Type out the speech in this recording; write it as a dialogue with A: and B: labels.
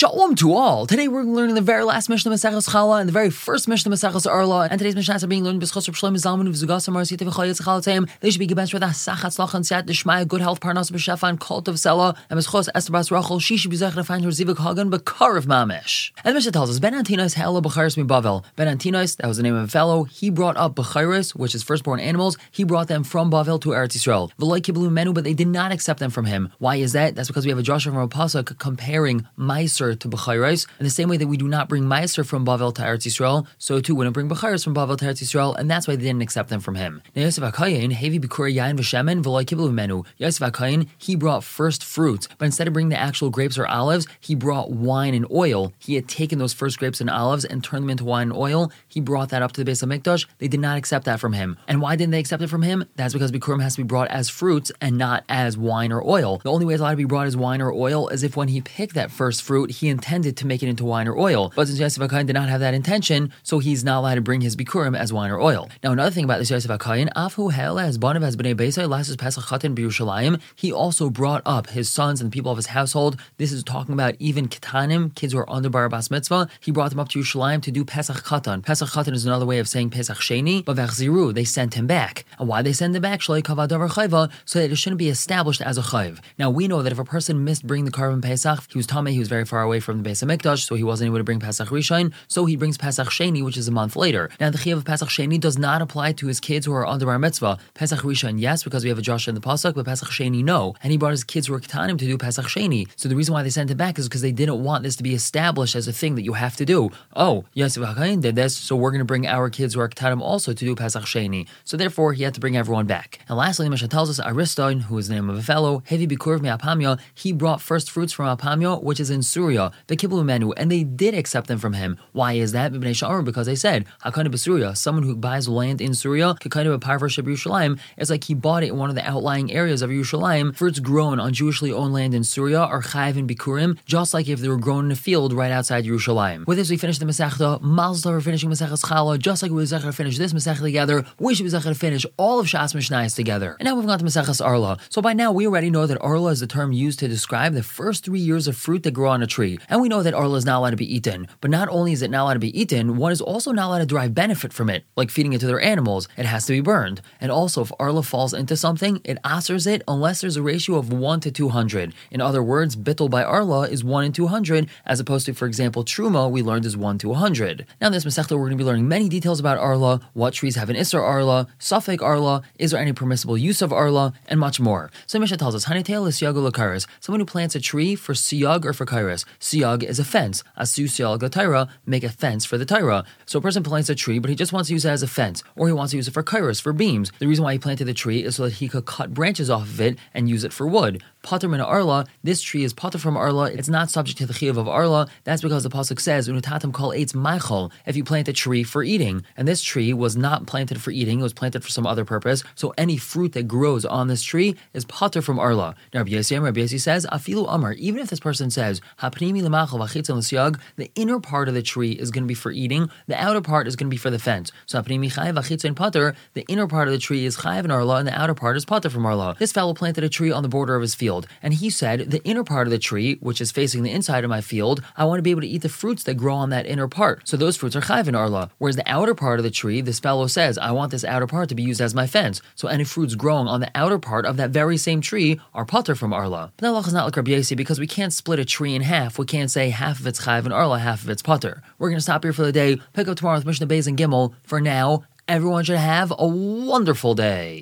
A: Shalom to all. Today we're learning the very last Mishnah Maseches Challah and the very first Mishnah Maseches Arla. And today's Mishnahs are being learned b'schos Reb Shlomo Zalman of Zugasam Marsita v'chayetz Chalatzayim. They should be given for the Sachat Slach and Siat Deshmaya, good health, Parnas b'Shefa, and Cult of Sela. And b'schos Esther Bas Rachel, she should be zech to find her Zivik Hagan b'Kar of Mamish. And Mishnah tells us Ben Antinos Ha'ela mi Bavel. Ben Antinos, that was the name of a fellow, he brought up b'Chayris, which is firstborn animals. He brought them from Bavel to Eretz Yisrael. V'loy kiblu menu, but they did not accept them from him. Why is that? That's because we have a Joshua from a pasuk comparing Meiser to b'Chayris. In the same way that we do not bring Meiser from Bavel to Eretz Yisrael, so too wouldn't bring B'chayris from Bavel to Eretz Yisrael, and that's why they didn't accept them from him. Now Yosef Akayin, Hevi B'kur Yain V'Shemen V'loy Kiblu Menu. Yosef Akayin, he brought first fruits, but instead of bringing the actual grapes or olives, he brought wine and oil. He had taken those first grapes and olives and turned them into wine and oil. He brought that up to the base of Mikdash. They did not accept that from him. And why didn't they accept it from him? That's because Bikurim has to be brought as fruits and not as wine or oil. The only way it's allowed to be brought as wine or oil is if when he picked that first fruit, he intended to make it into wine or oil. But since Yosef Akayin did not have that intention, so he's not allowed to bring his bikurim as wine or oil. Now, another thing about this Yosef Akayin, Afu Hel as Banav as Bnei Beisai last Pesach Chatan B'Yerushalayim, he also brought up his sons and the people of his household. This is talking about even Ketanim, kids who are under Bar Bas Mitzvah. He brought them up to Yerushalayim to do Pesach Chatan. Pesach Chatan is another way of saying Pesach Sheni, but Vechziru, they sent him back. And why they send him back? Shalei Kavadavar Chayva, so that it shouldn't be established as a Chayv. Now, we know that if a person missed bringing the korban Pesach, he was Tomei, he was very far away from the base of Mikdash, so he wasn't able to bring Pesach Rishon, so he brings Pesach Sheni, which is a month later. Now, the Chiyav of Pesach Sheni does not apply to his kids who are under Bar Mitzvah. Pesach Rishon, yes, because we have a Joshua in the Pasuk, but Pesach Sheni, no. And he brought his kids who were Ketanim to do Pesach Sheni. So the reason why they sent him back is because they didn't want this to be established as a thing that you have to do. Oh, HaKayin did this, so we're going to bring our kids who are Ketanim also to do Pesach Sheni. So therefore, he had to bring everyone back. And lastly, the Mishnah tells us Ariston, who is the name of a fellow, Hevi Bikur Apamya, he brought first fruits from Apamya, which is in Syria, the Kiblu Menu, and they did accept them from him. Why is that? Because they said, Hakana Basuria, someone who buys land in Syria, Kakana Parvar Yerushalayim, it's like he bought it in one of the outlying areas of Yerushalayim. it's grown on Jewishly owned land in Syria or Chayiv and Bikurim, just like if they were grown in a field right outside Yerushalayim. With this, we finish the Masechta. Mazel for finishing Masechtas Challah, just like we were to finish this Masechta together, we should be to finish all of Shas Mishnayos together. And now we've on to Masechtas Arla. So by now, we already know that Arla is the term used to describe the first three years of fruit that grow on a tree. And we know that Arla is not allowed to be eaten. But not only is it not allowed to be eaten, one is also not allowed to derive benefit from it, like feeding it to their animals. It has to be burned. And also, if Arla falls into something, it asers it unless there's a ratio of 1 to 200. In other words, bittul by Arla is 1 in 200, as opposed to, for example, Truma, we learned is 1 to 100. Now, in this Masechta, we're going to be learning many details about Arla, what trees have an Isser Arla, Safek Arla, is there any permissible use of Arla, and much more. So Mishnah tells us, Hanitel is Siyagu someone who plants a tree for Siyag or for Kairos. Siyag is a fence. Asu Siyag Tyra, make a fence for the Tyra. So a person plants a tree, but he just wants to use it as a fence, or he wants to use it for Kairos, for beams. The reason why he planted the tree is so that he could cut branches off of it and use it for wood. Pater min Arla, this tree is Pater from Arla, it's not subject to the Chiyav of Arla. That's because the Pasuk says, Unutatam kol eitz maichol, if you plant a tree for eating. And this tree was not planted for eating, it was planted for some other purpose. So any fruit that grows on this tree is Pater from Arla. Now Rabbi Yossi, Rabbi says, Afilu Amar, even if this person says, The inner part of the tree is going to be for eating, the outer part is going to be for the fence. So the inner part of the tree is chayiv and Arla, and the outer part is Pater from Arla. This fellow planted a tree on the border of his field, and he said, the inner part of the tree, which is facing the inside of my field, I want to be able to eat the fruits that grow on that inner part. So those fruits are chayiv and Arla. Whereas the outer part of the tree, this fellow says, I want this outer part to be used as my fence. So any fruits growing on the outer part of that very same tree are Pater from Arla. But that is not like Rabbi because we can't split a tree in half. We can't say half of it's chayiv and Arla, half of it's Potter. We're going to stop here for the day, pick up tomorrow with Mishnah Beis and Gimel. For now, everyone should have a wonderful day.